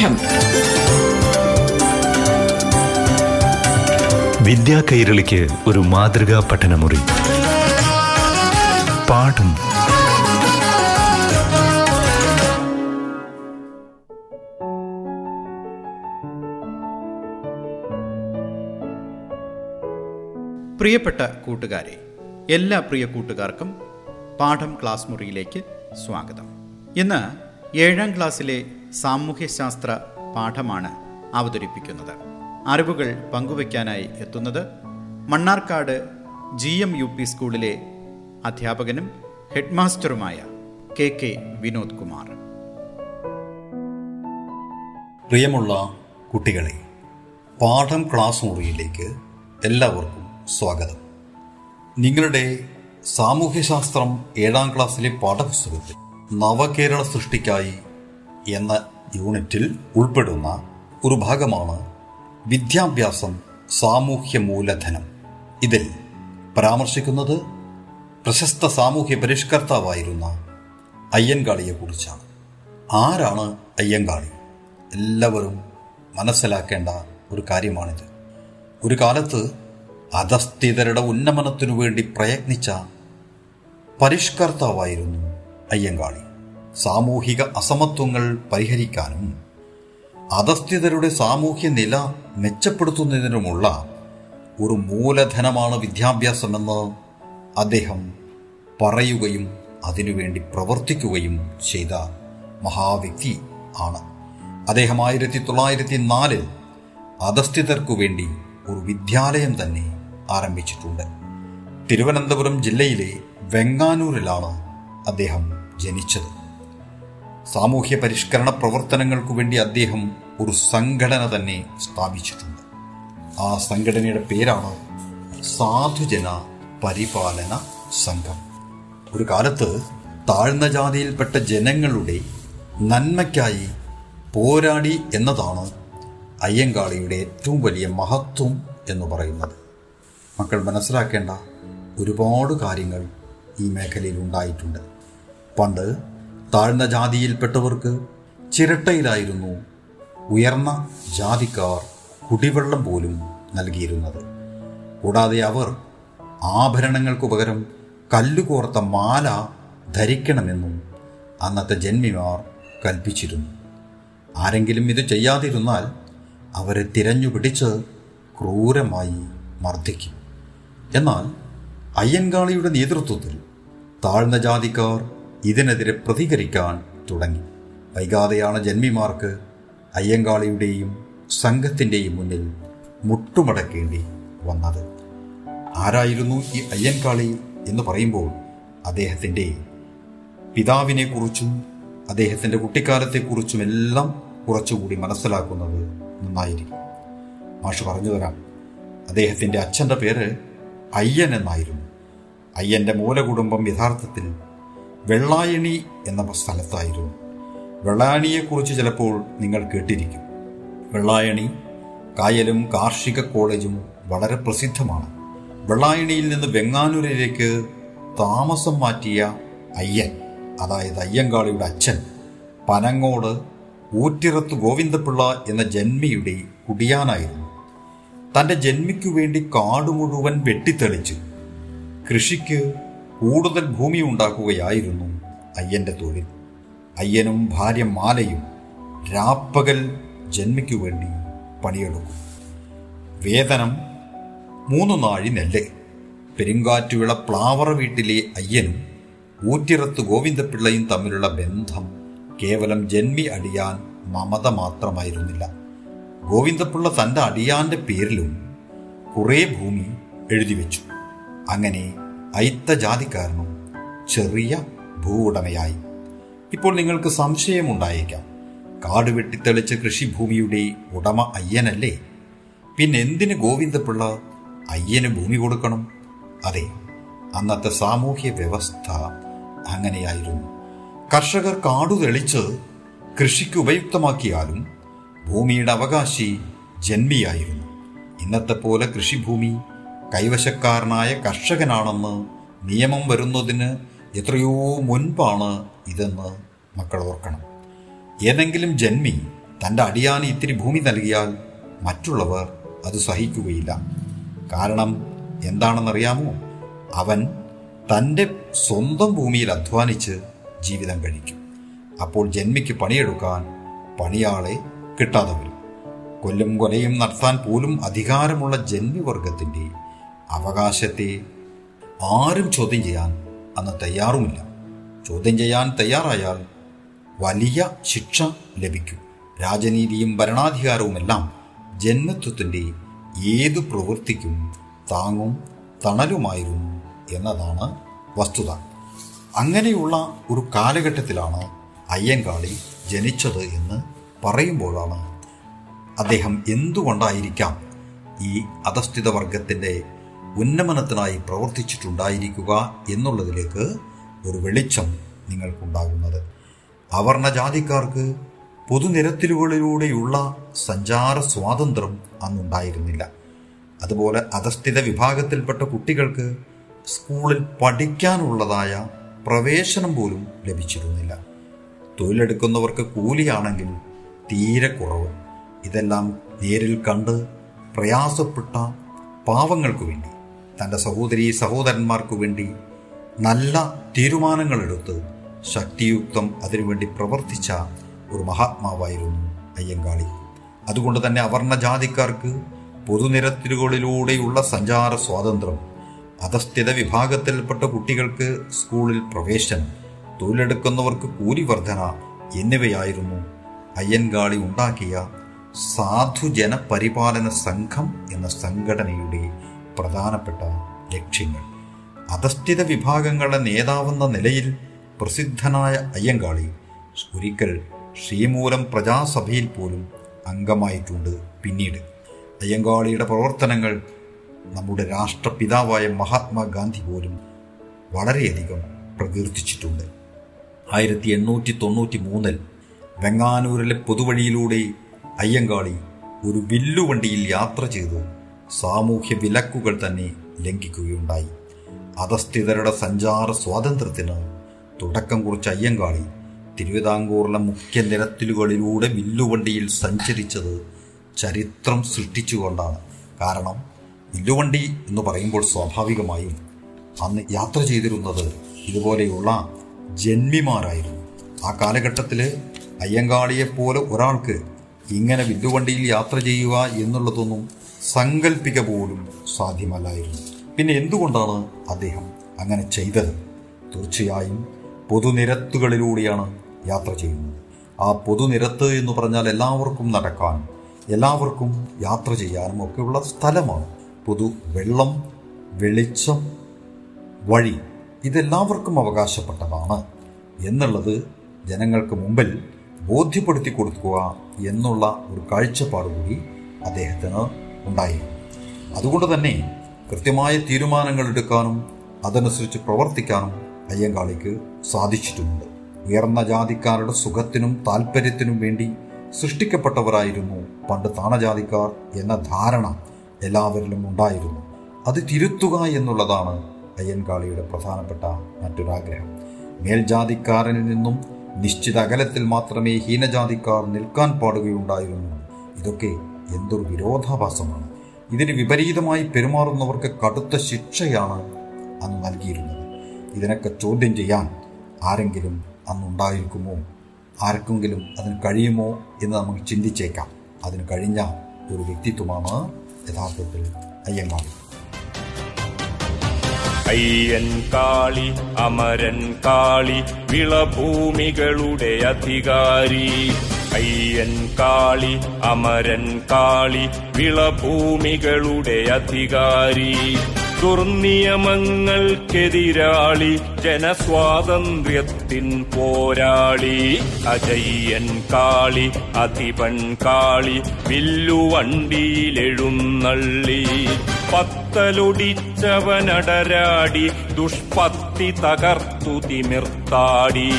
പാഠം വിദ്യാ കൈരളിക്ക് ഒരു മാതൃകാ പഠനമുറി. പാഠം. പ്രിയപ്പെട്ട കൂട്ടുകാരെ എല്ലാ പ്രിയ കൂട്ടുകാർക്കും പാഠം ക്ലാസ് മുറിയിലേക്ക് സ്വാഗതം. ഇന്ന് ഏഴാം ക്ലാസ്സിലെ സാമൂഹ്യശാസ്ത്ര പാഠമാണ് അവതരിപ്പിക്കുന്നത്. അറിവുകൾ പങ്കുവയ്ക്കാനായി എത്തുന്നത് Mannarkkad G M U P സ്കൂളിലെ അധ്യാപകനും ഹെഡ്മാസ്റ്ററുമായ കെ കെ വിനോദ് കുമാർ. പ്രിയമുള്ള കുട്ടികളെ പാഠം ക്ലാസ് മുറിയിലേക്ക് എല്ലാവർക്കും സ്വാഗതം. നിങ്ങളുടെ സാമൂഹ്യശാസ്ത്രം ഏഴാം ക്ലാസ്സിലെ പാഠപുസ്തകത്തിൽ നവകേരള സൃഷ്ടിക്കായി എന്ന യൂണിറ്റിൽ ഉൾപ്പെടുന്ന ഒരു ഭാഗമാണ് വിദ്യാഭ്യാസം സാമൂഹ്യ മൂലധനം. ഇതിൽ പരാമർശിക്കുന്നത് പ്രശസ്ത സാമൂഹ്യ പരിഷ്കർത്താവായിരുന്ന അയ്യൻകാളിയെക്കുറിച്ചാണ് ആരാണ് അയ്യങ്കാളി? എല്ലാവരും മനസ്സിലാക്കേണ്ട ഒരു കാര്യമാണിത്. ഒരു കാലത്ത് അധസ്ഥിതരുടെ ഉന്നമനത്തിനു വേണ്ടി പ്രയത്നിച്ച പരിഷ്കർത്താവായിരുന്നു അയ്യങ്കാളി. സാമൂഹിക അസമത്വങ്ങൾ പരിഹരിക്കാനും അധസ്ഥിതരുടെ സാമൂഹ്യ നില മെച്ചപ്പെടുത്തുന്നതിനുമുള്ള ഒരു മൂലധനമാണ് വിദ്യാഭ്യാസമെന്ന് അദ്ദേഹം പറയുകയും അതിനുവേണ്ടി പ്രവർത്തിക്കുകയും ചെയ്ത മഹാവ്യക്തി ആണ്. അദ്ദേഹം ആയിരത്തി തൊള്ളായിരത്തി നാലിൽ അധസ്ഥിതർക്കു വേണ്ടി ഒരു വിദ്യാലയം തന്നെ ആരംഭിച്ചിട്ടുണ്ട്. തിരുവനന്തപുരം ജില്ലയിലെ വെങ്ങാനൂരിലാണ് അദ്ദേഹം ജനിച്ചത്. സാമൂഹ്യ പരിഷ്കരണ പ്രവർത്തനങ്ങൾക്കു വേണ്ടി അദ്ദേഹം ഒരു സംഘടന തന്നെ സ്ഥാപിച്ചിട്ടുണ്ട്. ആ സംഘടനയുടെ പേരാണ് സാധുജന പരിപാലന സംഘം. ഒരു കാലത്ത് താഴ്ന്ന ജാതിയിൽപ്പെട്ട ജനങ്ങളുടെ നന്മയ്ക്കായി പോരാടി എന്നതാണ് അയ്യങ്കാളിയുടെ ഏറ്റവും വലിയ മഹത്വം എന്ന് പറയുന്നത്. മക്കൾ മനസ്സിലാക്കേണ്ട ഒരുപാട് കാര്യങ്ങൾ ഈ മേഖലയിൽ ഉണ്ടായിട്ടുണ്ട്. പണ്ട് താഴ്ന്ന ജാതിയിൽപ്പെട്ടവർക്ക് ചിരട്ടയിലായിരുന്നു ഉയർന്ന ജാതിക്കാർ കുടിവെള്ളം പോലും നൽകിയിരുന്നത്. കൂടാതെ അവർ ആഭരണങ്ങൾക്ക് പകരം കല്ലുകോർത്ത മാല ധരിക്കണമെന്നും അന്നത്തെ ജന്മിമാർ കൽപ്പിച്ചിരുന്നു. ആരെങ്കിലും ഇത് ചെയ്യാതിരുന്നാൽ അവരെ തിരഞ്ഞുപിടിച്ച് ക്രൂരമായി മർദ്ദിക്കും. എന്നാൽ അയ്യൻകാളിയുടെ നേതൃത്വത്തിൽ താഴ്ന്ന ജാതിക്കാർ ഇതിനെതിരെ പ്രതികരിക്കാൻ തുടങ്ങി. വൈകാതെയാണ് ജന്മിമാർക്ക് അയ്യങ്കാളിയുടെയും സംഘത്തിന്റെയും മുന്നിൽ മുട്ടുമടക്കേണ്ടി വന്നത്. ആരായിരുന്നു ഈ അയ്യൻകാളി എന്ന് പറയുമ്പോൾ അദ്ദേഹത്തിന്റെ പിതാവിനെക്കുറിച്ചും അദ്ദേഹത്തിന്റെ കുട്ടിക്കാലത്തെക്കുറിച്ചും എല്ലാം കുറച്ചുകൂടി മനസ്സിലാക്കുന്നത് നന്നായിരിക്കും. മാഷ് പറഞ്ഞു തരാം. അദ്ദേഹത്തിന്റെ അച്ഛന്റെ പേര് അയ്യൻ എന്നായിരുന്നു. അയ്യന്റെ മൂലകുടുംബം യഥാർത്ഥത്തിൽ വെള്ളായണി എന്ന സ്ഥലത്തായിരുന്നു. വെള്ളായണിയെക്കുറിച്ച് ചിലപ്പോൾ നിങ്ങൾ കേട്ടിരിക്കും. വെള്ളായണി കായലും കാർഷിക കോളേജും വളരെ പ്രസിദ്ധമാണ്. വെള്ളായണിയിൽ നിന്ന് വെങ്ങാനൂരിലേക്ക് താമസം മാറ്റിയ അയ്യൻ അതായത് അയ്യങ്കാളിയുടെ അച്ഛൻ പനങ്ങോട് ഊറ്റിറത്ത് ഗോവിന്ദപിള്ള എന്ന ജന്മിയുടെ കുടിയാനായിരുന്നു. തന്റെ ജന്മിക്കു വേണ്ടി കാട് മുഴുവൻ വെട്ടിത്തെളിച്ചു. കൃഷിക്ക് കൂടുതൽ ഭൂമി ഉണ്ടാക്കുകയായിരുന്നു അയ്യന്റെ തൊഴിൽ. അയ്യനും ഭാര്യ മാലയും രാപ്പകൽ ജന്മിക്കു വേണ്ടി പണിയെടുക്കും. വേതനം മൂന്നു നാഴി നെല്ല്. പെരുങ്കാറ്റുവിള പ്ലാവറ വീട്ടിലെ അയ്യനും ഊറ്റിറത്ത് ഗോവിന്ദപിള്ളയും തമ്മിലുള്ള ബന്ധം കേവലം ജന്മി അടിയാൻ മമത മാത്രമായിരുന്നില്ല. ഗോവിന്ദപിള്ള തന്റെ അടിയാന്റെ പേരിലും കുറേ ഭൂമി എഴുതി വെച്ചു. അങ്ങനെ അയിത്ത ജാതിക്കാരനും ചെറിയ ഭൂവുടമയായി. ഇപ്പോൾ നിങ്ങൾക്ക് സംശയമുണ്ടായേക്കാം. കാട് വെട്ടിത്തെളിച്ച കൃഷിഭൂമിയുടെ ഉടമ അയ്യനല്ലേ? പിന്നെ എന്തിന് ഗോവിന്ദപിള്ള അയ്യന് ഭൂമി കൊടുക്കണം? അതെ അന്നത്തെ സാമൂഹ്യ വ്യവസ്ഥ അങ്ങനെയായിരുന്നു. കർഷകർ കാടു തെളിച്ച് കൃഷിക്ക് ഉപയുക്തമാക്കിയാലും ഭൂമിയുടെ അവകാശി ജന്മിയായിരുന്നു. ഇന്നത്തെ പോലെ കൃഷിഭൂമി കൈവശക്കാരനായ കർഷകനാണെന്ന് നിയമം വരുന്നതിന് എത്രയോ മുൻപാണ് ഇതെന്ന് മക്കൾ ഓർക്കണം. ഏതെങ്കിലും ജന്മി തന്റെ അടിയാന് ഇത്തിരി ഭൂമി നൽകിയാൽ മറ്റുള്ളവർ അത് സഹിക്കുകയില്ല. കാരണം എന്താണെന്നറിയാമോ? അവൻ തന്റെ സ്വന്തം ഭൂമിയിൽ അധ്വാനിച്ച് ജീവിതം കഴിക്കും. അപ്പോൾ ജന്മിക്ക് പണിയെടുക്കാൻ പണിയാളെ കിട്ടാതെ വരും. കൊല്ലും കൊലയും നടത്താൻ പോലും അധികാരമുള്ള ജന്മിവർഗത്തിന്റെ അവകാശത്തെ ആരും ചോദ്യം ചെയ്യാൻ അന്ന് തയ്യാറുമില്ല. ചോദ്യം ചെയ്യാൻ തയ്യാറായാൽ വലിയ ശിക്ഷ ലഭിക്കും. രാജനീതിയും ഭരണാധികാരവുമെല്ലാം ജന്മത്വത്തിന്റെ ഏതു പ്രവൃത്തിക്കും താങ്ങും തണലുമായിരുന്നു എന്നതാണ് വസ്തുത. അങ്ങനെയുള്ള ഒരു കാലഘട്ടത്തിലാണ് അയ്യങ്കാളി ജനിച്ചത് എന്ന് പറയുമ്പോഴാണ് അദ്ദേഹം എന്തുകൊണ്ടായിരിക്കാം ഈ അധസ്ഥിത വർഗത്തിന്റെ ഉന്നമനത്തിനായി പ്രവർത്തിച്ചിട്ടുണ്ടായിരിക്കുക എന്നുള്ളതിലേക്ക് ഒരു വെളിച്ചം നിങ്ങൾക്കുണ്ടാകുന്നത്. അവർണ ജാതിക്കാർക്ക് പൊതുനിരത്തിലുകളിലൂടെയുള്ള സഞ്ചാര സ്വാതന്ത്ര്യം അന്നുണ്ടായിരുന്നില്ല. അതുപോലെ അധസ്ഥിത വിഭാഗത്തിൽപ്പെട്ട കുട്ടികൾക്ക് സ്കൂളിൽ പഠിക്കാനുള്ളതായ പ്രവേശനം പോലും ലഭിച്ചിരുന്നില്ല. തൊഴിലെടുക്കുന്നവർക്ക് കൂലിയാണെങ്കിൽ തീരെ കുറവ്. ഇതെല്ലാം നേരിൽ കണ്ട് പ്രയാസപ്പെട്ട പാവങ്ങൾക്ക് വേണ്ടി. തന്റെ സഹോദരി സഹോദരന്മാർക്കു വേണ്ടി നല്ല തീരുമാനങ്ങളെടുത്ത് ശക്തിയുക്തം അതിനുവേണ്ടി പ്രവർത്തിച്ച ഒരു മഹാത്മാവായിരുന്നു അയ്യങ്കാളി. അതുകൊണ്ട് തന്നെ അവർണ ജാതിക്കാർക്ക് പൊതുനിരത്തിലുകളിലൂടെയുള്ള സഞ്ചാര സ്വാതന്ത്ര്യം അധസ്ഥിത വിഭാഗത്തിൽപ്പെട്ട കുട്ടികൾക്ക് സ്കൂളിൽ പ്രവേശനം തൊഴിലെടുക്കുന്നവർക്ക് കൂലി വർധന എന്നിവയായിരുന്നു അയ്യൻകാളി ഉണ്ടാക്കിയ സാധുജന പരിപാലന സംഘം എന്ന സംഘടനയുടെ പ്രധാനപ്പെട്ട ലക്ഷ്യങ്ങൾ. അധസ്ഥിത വിഭാഗങ്ങളുടെ നേതാവെന്ന നിലയിൽ പ്രസിദ്ധനായ അയ്യങ്കാളി ഒരിക്കൽ ശ്രീമൂലം പ്രജാസഭയിൽ പോലും അംഗമായിട്ടുണ്ട് പിന്നീട്. അയ്യങ്കാളിയുടെ പ്രവർത്തനങ്ങൾ നമ്മുടെ രാഷ്ട്രപിതാവായ മഹാത്മാഗാന്ധി പോലും വളരെയധികം പ്രകീർത്തിച്ചിട്ടുണ്ട്. ആയിരത്തി എണ്ണൂറ്റി തൊണ്ണൂറ്റി മൂന്നിൽ വെങ്ങാനൂരിലെ പൊതുവഴിയിലൂടെ അയ്യങ്കാളി ഒരു വില്ലുവണ്ടിയിൽ യാത്ര ചെയ്ത്. സാമൂഹ്യ വിലക്കുകൾ തന്നെ ലംഘിക്കുകയുണ്ടായി. അധസ്ഥിതരുടെ സഞ്ചാര സ്വാതന്ത്ര്യത്തിന് തുടക്കം കുറിച്ച അയ്യങ്കാളി തിരുവിതാംകൂറിലെ മുഖ്യ നിരത്തിലുകളിലൂടെ വില്ലുവണ്ടിയിൽ സഞ്ചരിച്ചത് ചരിത്രം സൃഷ്ടിച്ചുകൊണ്ടാണ്. കാരണം വില്ലുവണ്ടി എന്ന് പറയുമ്പോൾ സ്വാഭാവികമായും അന്ന് യാത്ര ചെയ്തിരുന്നത് ഇതുപോലെയുള്ള ജന്മിമാരായിരുന്നു. ആ കാലഘട്ടത്തിൽ അയ്യങ്കാളിയെപ്പോലെ ഒരാൾക്ക് ഇങ്ങനെ വില്ലുവണ്ടിയിൽ യാത്ര ചെയ്യുക എന്നുള്ളതൊന്നും സങ്കല്പിക പോലും സാധ്യമല്ലായിരുന്നു. പിന്നെ എന്തുകൊണ്ടാണ് അദ്ദേഹം അങ്ങനെ ചെയ്തത്? തീർച്ചയായും പൊതുനിരത്തുകളിലൂടെയാണ് യാത്ര ചെയ്യുന്നത്. ആ പൊതുനിരത്ത് എന്ന് പറഞ്ഞാൽ എല്ലാവർക്കും നടക്കാൻ എല്ലാവർക്കും യാത്ര ചെയ്യാനും ഒക്കെയുള്ള സ്ഥലമാണ്. പൊതു വെള്ളം വെളിച്ചം വഴി ഇതെല്ലാവർക്കും അവകാശപ്പെട്ടതാണ്. എന്നുള്ളത് ജനങ്ങൾക്ക് മുമ്പിൽ ബോധ്യപ്പെടുത്തി കൊടുക്കുക എന്നുള്ള ഒരു കാഴ്ചപ്പാട് കൂടി അദ്ദേഹത്തിന് ഉണ്ടായിരുന്നു അതുകൊണ്ട് തന്നെ കൃത്യമായ തീരുമാനങ്ങൾ എടുക്കാനും അതനുസരിച്ച് പ്രവർത്തിക്കാനും അയ്യങ്കാളിക്ക് സാധിച്ചിട്ടുണ്ട്. ഉയർന്ന ജാതിക്കാരുടെ സുഖത്തിനും താല്പര്യത്തിനും വേണ്ടി സൃഷ്ടിക്കപ്പെട്ടവരായിരുന്നു പണ്ട് താണജാതിക്കാർ എന്ന ധാരണ എല്ലാവരിലും ഉണ്ടായിരുന്നു. അത് തിരുത്തുക എന്നുള്ളതാണ് അയ്യൻകാളിയുടെ പ്രധാനപ്പെട്ട മറ്റൊരാഗ്രഹം. മേൽജാതിക്കാരനിൽ നിന്നും നിശ്ചിത അകലത്തിൽ മാത്രമേ ഹീനജാതിക്കാർ നിൽക്കാൻ പാടുകയുണ്ടായിരുന്നു ഇതൊക്കെ എന്തൊരു വിരോധാഭാസമാണ്. ഇതിന് വിപരീതമായി പെരുമാറുന്നവർക്ക് കടുത്ത ശിക്ഷയാണ് അന്ന് നൽകിയിരുന്നത്. ഇതിനൊക്കെ ചോദ്യം ചെയ്യാൻ ആരെങ്കിലും അന്നുണ്ടായിരിക്കുമോ ആർക്കെങ്കിലും അതിന് കഴിയുമോ എന്ന് നമുക്ക് ചിന്തിച്ചേക്കാം. അതിന് കഴിഞ്ഞ ഒരു വ്യക്തിത്വമാണ് യഥാർത്ഥത്തിൽ അയ്യങ്കാളി. അയ്യൻ കാളി അമരൻ കാളി വിളഭൂമികളുടെ അധികാരി. അയ്യൻ കാളി അമരൻ കാളി വിളഭൂമികളുടെ അധികാരി. ദുർനിയമങ്ങൾക്കെതിരാളി ജനസ്വാതന്ത്ര്യത്തിൻ പോരാളി. അജയ്യൻ കാളി അധിപൻ കാളി വില്ലുവണ്ടിയിലെഴുന്നള്ളി പത്തലൊടിച്ചവനടരാടി ദുഷ്പത്തി തകർത്തു തിമിർത്താടി.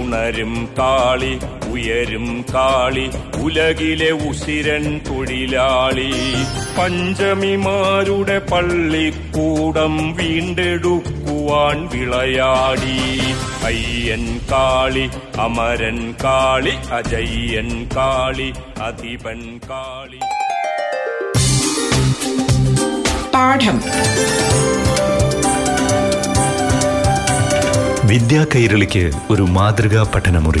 ഉണരും കാളി ഉയരും കാളി ഉലകിലെ ഉസിരൻ തൊഴിലാളി പഞ്ചമിമാരുടെ പള്ളിക്കൂടം വീണ്ടെടുക്കുവാൻ വിളയാടി. അയ്യൻ കാളി അമരൻ കാളി അജയ്യൻ കാളി അധിപൻ കാളി. പാഠം. വിദ്യാ കൈരളിക്ക് ഒരു മാതൃകാ പഠനമുറി.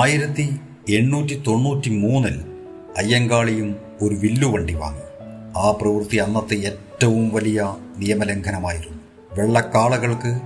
ആയിരത്തി എണ്ണൂറ്റി തൊണ്ണൂറ്റി മൂന്നിൽ അയ്യങ്കാളിയും ഒരു വില്ലുവണ്ടി വാങ്ങി. ആ പ്രവൃത്തി അന്നത്തെ ഏറ്റവും വലിയ നിയമലംഘനമായിരുന്നു. വെള്ളക്കാളകൾക്ക്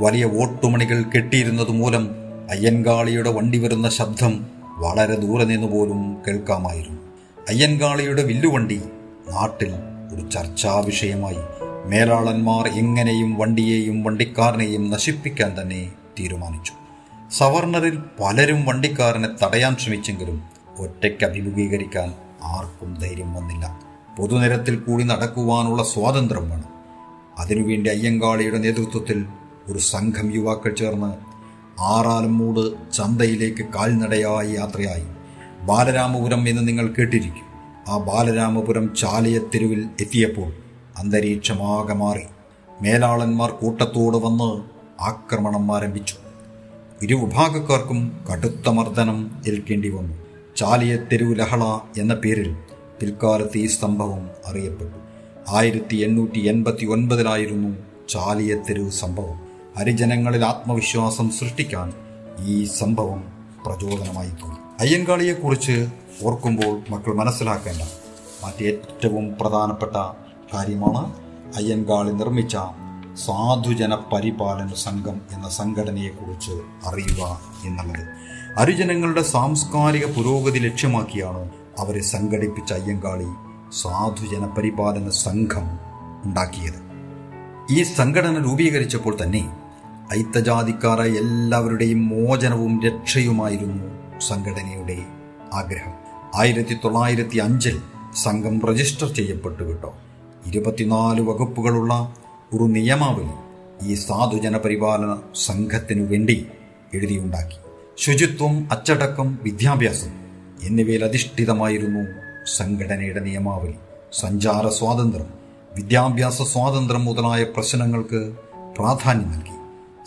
വലിയ ഓട്ടുമണികൾ കെട്ടിയിരുന്നത് മൂലം അയ്യൻകാളിയുടെ വണ്ടി വരുന്ന ശബ്ദം വളരെ ദൂരെ നിന്ന് പോലും കേൾക്കാമായിരുന്നു. അയ്യൻകാളിയുടെ വില്ലുവണ്ടി നാട്ടിൽ ഒരു ചർച്ചാ വിഷയമായി മേലാളന്മാർ എങ്ങനെയും വണ്ടിയെയും വണ്ടിക്കാരനെയും നശിപ്പിക്കാൻ തന്നെ തീരുമാനിച്ചു. സവർണറിൽ പലരും വണ്ടിക്കാരനെ തടയാൻ ശ്രമിച്ചെങ്കിലും ഒറ്റയ്ക്ക് അഭിമുഖീകരിക്കാൻ ആർക്കും ധൈര്യം വന്നില്ല. പൊതുനിരത്തിൽ കൂടി നടക്കുവാനുള്ള സ്വാതന്ത്ര്യം വേണം. അതിനുവേണ്ടി അയ്യങ്കാളിയുടെ നേതൃത്വത്തിൽ ഒരു സംഘം യുവാക്കൾ ചേർന്ന് ആറാലമ്മൂട് ചന്തയിലേക്ക് കാൽനടയായി യാത്രയായി ബാലരാമപുരം എന്ന് നിങ്ങൾ കേട്ടിരിക്കും. ആ ബാലരാമപുരം ചാലയത്തെരുവിൽ എത്തിയപ്പോൾ അന്തരീക്ഷമാകെ മാറി. മേലാളന്മാർ കൂട്ടത്തോട് വന്ന് ആക്രമണം ആരംഭിച്ചു. ഇരുവിഭാഗക്കാർക്കും കടുത്ത മർദ്ദനം ഏൽക്കേണ്ടി വന്നു. ചാലിയത്തെരുവ് ലഹള എന്ന പേരിൽ പിൽക്കാലത്ത് ഈ സംഭവം അറിയപ്പെട്ടു. ആയിരത്തി എണ്ണൂറ്റി എൺപത്തി ഒൻപതിലായിരുന്നു ചാലിയ തെരുവ് സംഭവം. ഹരിജനങ്ങളിൽ ആത്മവിശ്വാസം സൃഷ്ടിക്കാൻ ഈ സംഭവം പ്രചോദനമായി തോന്നി അയ്യങ്കാളിയെക്കുറിച്ച് ഓർക്കുമ്പോൾ മക്കൾ മനസ്സിലാക്കേണ്ട മറ്റേറ്റവും പ്രധാനപ്പെട്ട കാര്യമാണ് അയ്യങ്കാളി നിർമ്മിച്ച സാധുജന പരിപാലന സംഘം എന്ന സംഘടനയെക്കുറിച്ച് അറിയുക എന്നുള്ളത്. ഹരിജനങ്ങളുടെ സാംസ്കാരിക പുരോഗതി ലക്ഷ്യമാക്കിയാണ് അവരെ സംഘടിപ്പിച്ച അയ്യങ്കാളി സാധുജന പരിപാലന സംഘം ഉണ്ടാക്കിയത്. ഈ സംഘടന രൂപീകരിച്ചപ്പോൾ തന്നെ ഐത്തജാതിക്കാരായ എല്ലാവരുടെയും മോചനവും രക്ഷയുമായിരുന്നു സംഘടനയുടെ ആഗ്രഹം. ആയിരത്തി തൊള്ളായിരത്തി അഞ്ചിൽ സംഘം രജിസ്റ്റർ ചെയ്യപ്പെട്ടു കേട്ടോ ഇരുപത്തിനാല് വകുപ്പുകളുള്ള ഒരു നിയമാവലി ഈ സാധുജന പരിപാലന സംഘത്തിനു വേണ്ടി എഴുതിയുണ്ടാക്കി. ശുചിത്വം അച്ചടക്കം വിദ്യാഭ്യാസം എന്നിവയിൽ അധിഷ്ഠിതമായിരുന്നു സംഘടനയുടെ നിയമാവലി. സഞ്ചാര സ്വാതന്ത്ര്യം വിദ്യാഭ്യാസ സ്വാതന്ത്ര്യം മുതലായ പ്രശ്നങ്ങൾക്ക് പ്രാധാന്യം നൽകി.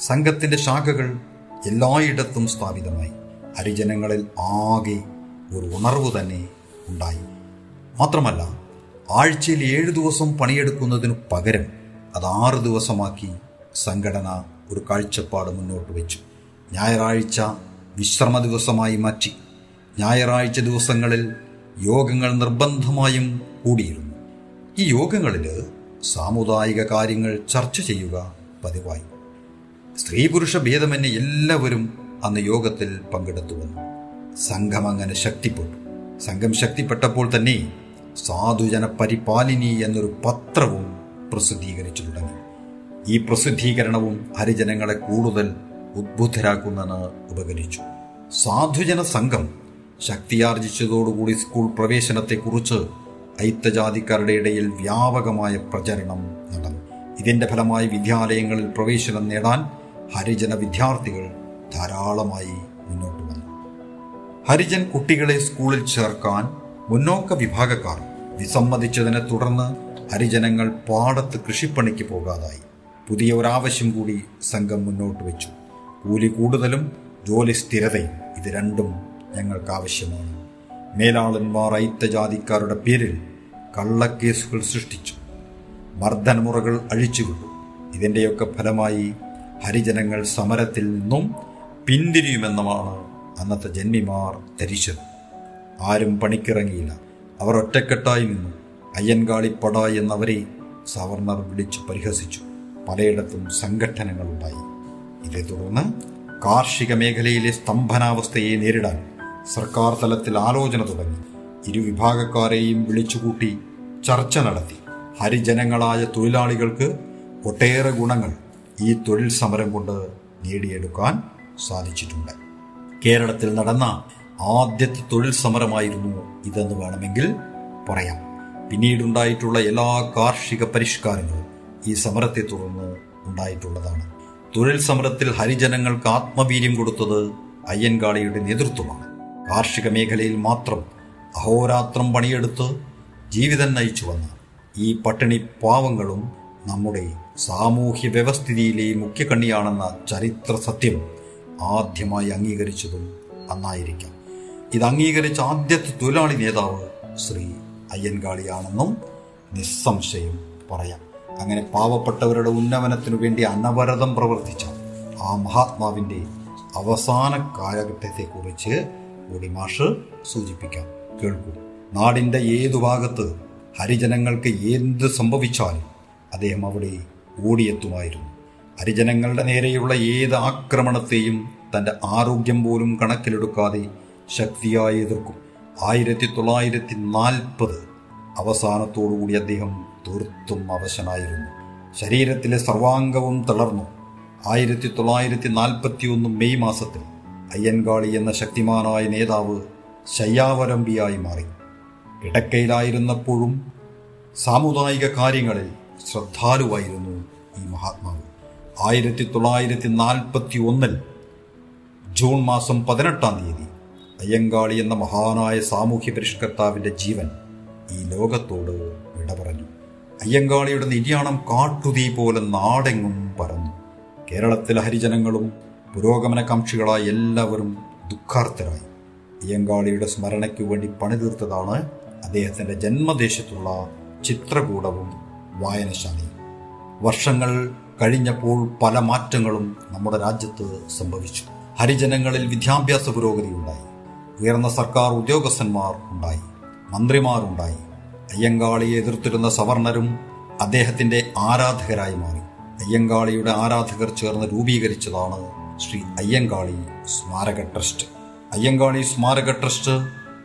സംഘത്തിന്റെ ശാഖകൾ എല്ലായിടത്തും സ്ഥാപിതമായി. ഹരിജനങ്ങളിൽ ആകെ ഒരു ഉണർവ് തന്നെ ഉണ്ടായി. മാത്രമല്ല ആഴ്ചയിൽ ഏഴ് ദിവസം പണിയെടുക്കുന്നതിനു പകരം അത് ആറ് ദിവസമാക്കി സംഘടന ഒരു കാഴ്ചപ്പാട് മുന്നോട്ട് വെച്ചു. ഞായറാഴ്ച വിശ്രമ ദിവസമായി മാറ്റി. ഞായറാഴ്ച ദിവസങ്ങളിൽ യോഗങ്ങൾ നിർബന്ധമായും കൂടിയിരുന്നു. ഈ യോഗങ്ങളിൽ സാമുദായിക കാര്യങ്ങൾ ചർച്ച ചെയ്യുക പതിവായി. സ്ത്രീ പുരുഷ ഭേദമന്യേ എല്ലാവരും അന്ന് യോഗത്തിൽ പങ്കെടുത്തു വന്നു. സംഘം അങ്ങനെ ശക്തിപ്പെട്ടു. സംഘം ശക്തിപ്പെട്ടപ്പോൾ തന്നെ സാധുജന പരിപാലിനി എന്നൊരു പത്രവും പ്രസിദ്ധീകരിച്ചു തുടങ്ങി ഈ പ്രസിദ്ധീകരണവും ഹരിജനങ്ങളെ കൂടുതൽ ഉദ്ബുദ്ധരാക്കുന്നതിന് ഉപകരിച്ചു. സാധുജന സംഘം ശക്തിയാർജിച്ചതോടുകൂടി സ്കൂൾ പ്രവേശനത്തെക്കുറിച്ച് ഐത്തജാതിക്കാരുടെ ഇടയിൽ വ്യാപകമായ പ്രചരണം നടന്നു. ഇതിന്റെ ഫലമായി വിദ്യാലയങ്ങളിൽ പ്രവേശനം നേടാൻ ഹരിജന വിദ്യാർത്ഥികൾ ധാരാളമായി മുന്നോട്ട് വന്നു. ഹരിജൻ കുട്ടികളെ സ്കൂളിൽ ചേർക്കാൻ മുന്നോക്ക വിഭാഗക്കാർ വിസമ്മതിച്ചതിനെ തുടർന്ന് ഹരിജനങ്ങൾ പാടത്ത് കൃഷിപ്പണിക്ക് പോകാതായി. പുതിയ ഒരാവശ്യം കൂടി സംഘം മുന്നോട്ട് വെച്ചു. കൂലി കൂടുതലും ജോലി സ്ഥിരതയും ഇത് രണ്ടും ഞങ്ങൾക്ക് ആവശ്യമാണ് മേലാളന്മാർ ഐത്തജാതിക്കാരുടെ പേരിൽ കള്ളക്കേസുകൾ സൃഷ്ടിച്ചു. മർദ്ദനമുറകൾ അഴിച്ചുവിട്ടു. ഇതിന്റെയൊക്കെ ഫലമായി ഹരിജനങ്ങൾ സമരത്തിൽ നിന്നും പിന്തിരിയുമെന്നുമാണ് അന്നത്തെ ജന്മിമാർ ധരിച്ചത്. ആരും പണിക്കിറങ്ങിയില്ല. അവർ ഒറ്റക്കെട്ടായി നിന്നു. അയ്യൻകാളിപ്പട എന്നവരെ സവർണർ വിളിച്ചു പരിഹസിച്ചു. പലയിടത്തും സംഘടനകളുണ്ടായി ഇതേ തുടർന്ന് കാർഷിക മേഖലയിലെ സ്തംഭനാവസ്ഥയെ നേരിടാൻ സർക്കാർ തലത്തിൽ ആലോചന തുടങ്ങി. ഇരുവിഭാഗക്കാരെയും വിളിച്ചുകൂട്ടി ചർച്ച നടത്തി. ഹരിജനങ്ങളായ തൊഴിലാളികൾക്ക് ഒട്ടേറെ ഗുണങ്ങൾ ഈ തൊഴിൽ സമരം കൊണ്ട് നേടിയെടുക്കാൻ സാധിച്ചിട്ടുണ്ട്. കേരളത്തിൽ നടന്ന ആദ്യത്തെ തൊഴിൽ സമരമായിരുന്നു ഇതെന്ന് വേണമെങ്കിൽ പറയാം. പിന്നീടുണ്ടായിട്ടുള്ള എല്ലാ കാർഷിക പരിഷ്കാരങ്ങളും ഈ സമരത്തെ തുടർന്ന് ഉണ്ടായിട്ടുള്ളതാണ്. തൊഴിൽ സമരത്തിൽ ഹരിജനങ്ങൾക്ക് ആത്മവീര്യം കൊടുത്തത് അയ്യൻകാളിയുടെ നേതൃത്വമാണ്. കാർഷിക മേഖലയിൽ മാത്രം അഹോരാത്രം പണിയെടുത്ത് ജീവിതം നയിച്ചു വന്ന ഈ പട്ടിണി പാവങ്ങളും നമ്മുടെ സാമൂഹ്യ വ്യവസ്ഥിതിയിലെ മുഖ്യകണ്ണിയാണെന്ന ചരിത്ര സത്യം ആദ്യമായി അംഗീകരിച്ചതും അന്നായിരിക്കാം. ഇത് അംഗീകരിച്ച ആദ്യത്തെ തൊഴിലാളി നേതാവ് ശ്രീ അയ്യൻകാളിയാണെന്നും നിസ്സംശയം പറയാം. അങ്ങനെ പാവപ്പെട്ടവരുടെ ഉന്നമനത്തിനു വേണ്ടി അനവരതം പ്രവർത്തിച്ച ആ മഹാത്മാവിന്റെ അവസാന കാലഘട്ടത്തെക്കുറിച്ച് കൂടി മാഷ് സൂചിപ്പിക്കാം. കേൾക്കൂ. നാടിന്റെ ഏതു ഭാഗത്ത് ഹരിജനങ്ങൾക്ക് എന്ത് സംഭവിച്ചാലും അദ്ദേഹം അവിടെ ഓടിയെത്തുമായിരുന്നു. ഹരിജനങ്ങളുടെ നേരെയുള്ള ഏത് ആക്രമണത്തെയും തന്റെ ആരോഗ്യം പോലും കണക്കിലെടുക്കാതെ ശക്തിയായി എതിർക്കും. ആയിരത്തി തൊള്ളായിരത്തി നാൽപ്പത് അവസാനത്തോടുകൂടി അദ്ദേഹം തീർത്തും അവശനായിരുന്നു. ശരീരത്തിലെ സർവാംഗവും തളർന്നു. ആയിരത്തി തൊള്ളായിരത്തി നാൽപ്പത്തി ഒന്ന് മെയ് മാസത്തിൽ അയ്യൻകാളി എന്ന ശക്തിമാനായ നേതാവ് ശയ്യാവരമ്പിയായി മാറി. കിടക്കയിലായിരുന്നപ്പോഴും സാമുദായിക കാര്യങ്ങളിൽ ശ്രദ്ധാലുവായിരുന്നു ഈ മഹാത്മാവ്. ആയിരത്തി തൊള്ളായിരത്തി നാൽപ്പത്തി ഒന്നിൽ ജൂൺ മാസം പതിനെട്ടാം തീയതി അയ്യങ്കാളി എന്ന മഹാനായ സാമൂഹ്യ പരിഷ്കർത്താവിന്റെ ജീവൻ ഈ ലോകത്തോട് വിട പറഞ്ഞു അയ്യങ്കാളിയുടെ നിര്യാണം കാട്ടുതീ പോലെ നാടെങ്ങും പരന്നു കേരളത്തിലെ ഹരിജനങ്ങളും പുരോഗമനകാംക്ഷികളായ എല്ലാവരും ദുഃഖാർത്ഥരായി അയ്യങ്കാളിയുടെ സ്മരണയ്ക്കു വേണ്ടി പണിതീർത്തതാണ് അദ്ദേഹത്തിന്റെ ജന്മദേശത്തുള്ള ചിത്രകൂടവും വായനശാലയും. വർഷങ്ങൾ കഴിഞ്ഞപ്പോൾ പല മാറ്റങ്ങളും നമ്മുടെ രാജ്യത്ത് സംഭവിച്ചു. ഹരിജനങ്ങളിൽ വിദ്യാഭ്യാസ പുരോഗതി ഉണ്ടായി ഉയർന്ന സർക്കാർ ഉദ്യോഗസ്ഥന്മാർ ഉണ്ടായി മന്ത്രിമാരുണ്ടായി. അയ്യങ്കാളിയെ എതിർത്തിരുന്ന സവർണരും അദ്ദേഹത്തിന്റെ ആരാധകരായി മാറി. അയ്യങ്കാളിയുടെ ആരാധകർ ചേർന്ന് രൂപീകരിച്ചതാണ് ശ്രീ അയ്യങ്കാളി സ്മാരക ട്രസ്റ്റ്. അയ്യങ്കാളി സ്മാരക ട്രസ്റ്റ്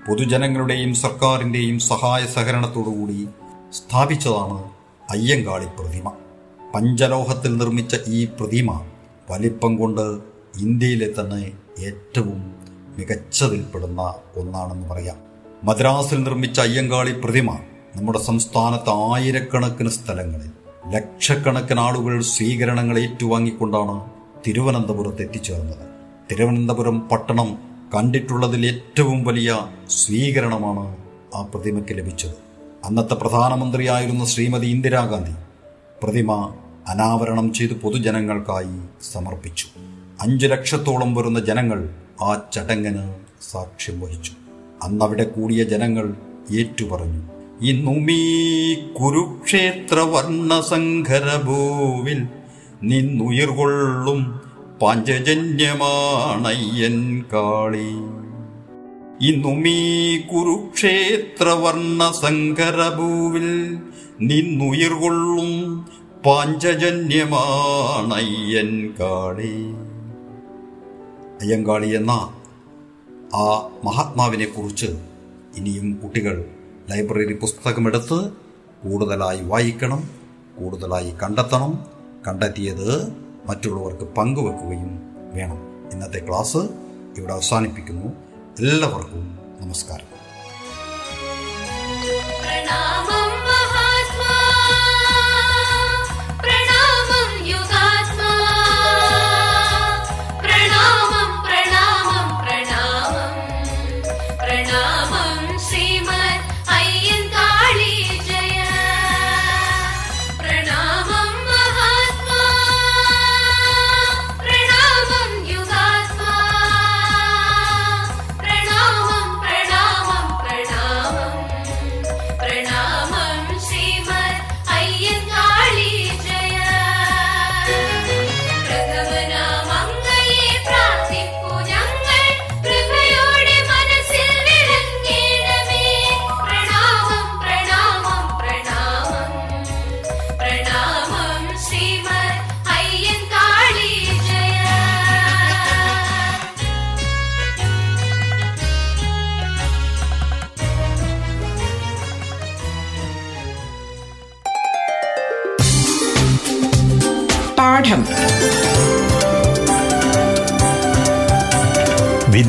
പൊതുജനങ്ങളുടെയും സർക്കാരിന്റെയും സഹായ സഹകരണത്തോടുകൂടി സ്ഥാപിച്ചതാണ് അയ്യങ്കാളി പ്രതിമ. പഞ്ചലോഹത്തിൽ നിർമ്മിച്ച ഈ പ്രതിമ വലിപ്പം കൊണ്ട് ഇന്ത്യയിലെ തന്നെ ഏറ്റവും മികച്ചതിൽപ്പെടുന്ന ഒന്നാണെന്ന് പറയാം. മദ്രാസിൽ നിർമ്മിച്ച അയ്യങ്കാളി പ്രതിമ നമ്മുടെ സംസ്ഥാനത്ത് ആയിരക്കണക്കിന് സ്ഥലങ്ങളിൽ ലക്ഷക്കണക്കിന് ആളുകൾ സ്വീകരണങ്ങൾ ഏറ്റുവാങ്ങിക്കൊണ്ടാണ് തിരുവനന്തപുരത്ത് എത്തിച്ചേർന്നത്. തിരുവനന്തപുരം പട്ടണം കണ്ടിട്ടുള്ളതിൽ ഏറ്റവും വലിയ സ്വീകരണമാണ് ആ പ്രതിമയ്ക്ക് ലഭിച്ചത്. അന്നത്തെ പ്രധാനമന്ത്രിയായിരുന്ന ശ്രീമതി ഇന്ദിരാഗാന്ധി പ്രതിമ അനാവരണം ചെയ്ത് പൊതുജനങ്ങൾക്കായി സമർപ്പിച്ചു. അഞ്ചു ലക്ഷത്തോളം വരുന്ന ജനങ്ങൾ ആ ചടങ്ങിന് സാക്ഷ്യം വഹിച്ചു. അന്നവിടെ കൂടിയ ജനങ്ങൾ ഏറ്റുപറഞ്ഞു ഇന്നുമീ കുരുക്ഷേത്ര വർണസങ്കരഭൂവിൽ നിന്നുയിർകൊള്ളും പാഞ്ചജന്യമാണയ്യൻ കാളി. ഇന്നുമീ കുരുക്ഷേത്ര വർണസങ്കരഭൂവിൽ നിന്നുയിർകൊള്ളും പാഞ്ചജന്യമാണയ്യൻ കാളി. അയ്യങ്കാളി എന്ന ആ മഹാത്മാവിനെ കുറിച്ച് ഇനിയും കുട്ടികൾ ലൈബ്രറി പുസ്തകമെടുത്ത് കൂടുതലായി വായിക്കണം കൂടുതലായി കണ്ടെത്തണം. കണ്ടെത്തിയത് മറ്റുള്ളവർക്ക് പങ്കുവെക്കുകയും വേണം. ഇന്നത്തെ ക്ലാസ് ഇവിടെ അവസാനിപ്പിക്കുന്നു. എല്ലാവർക്കും നമസ്കാരം.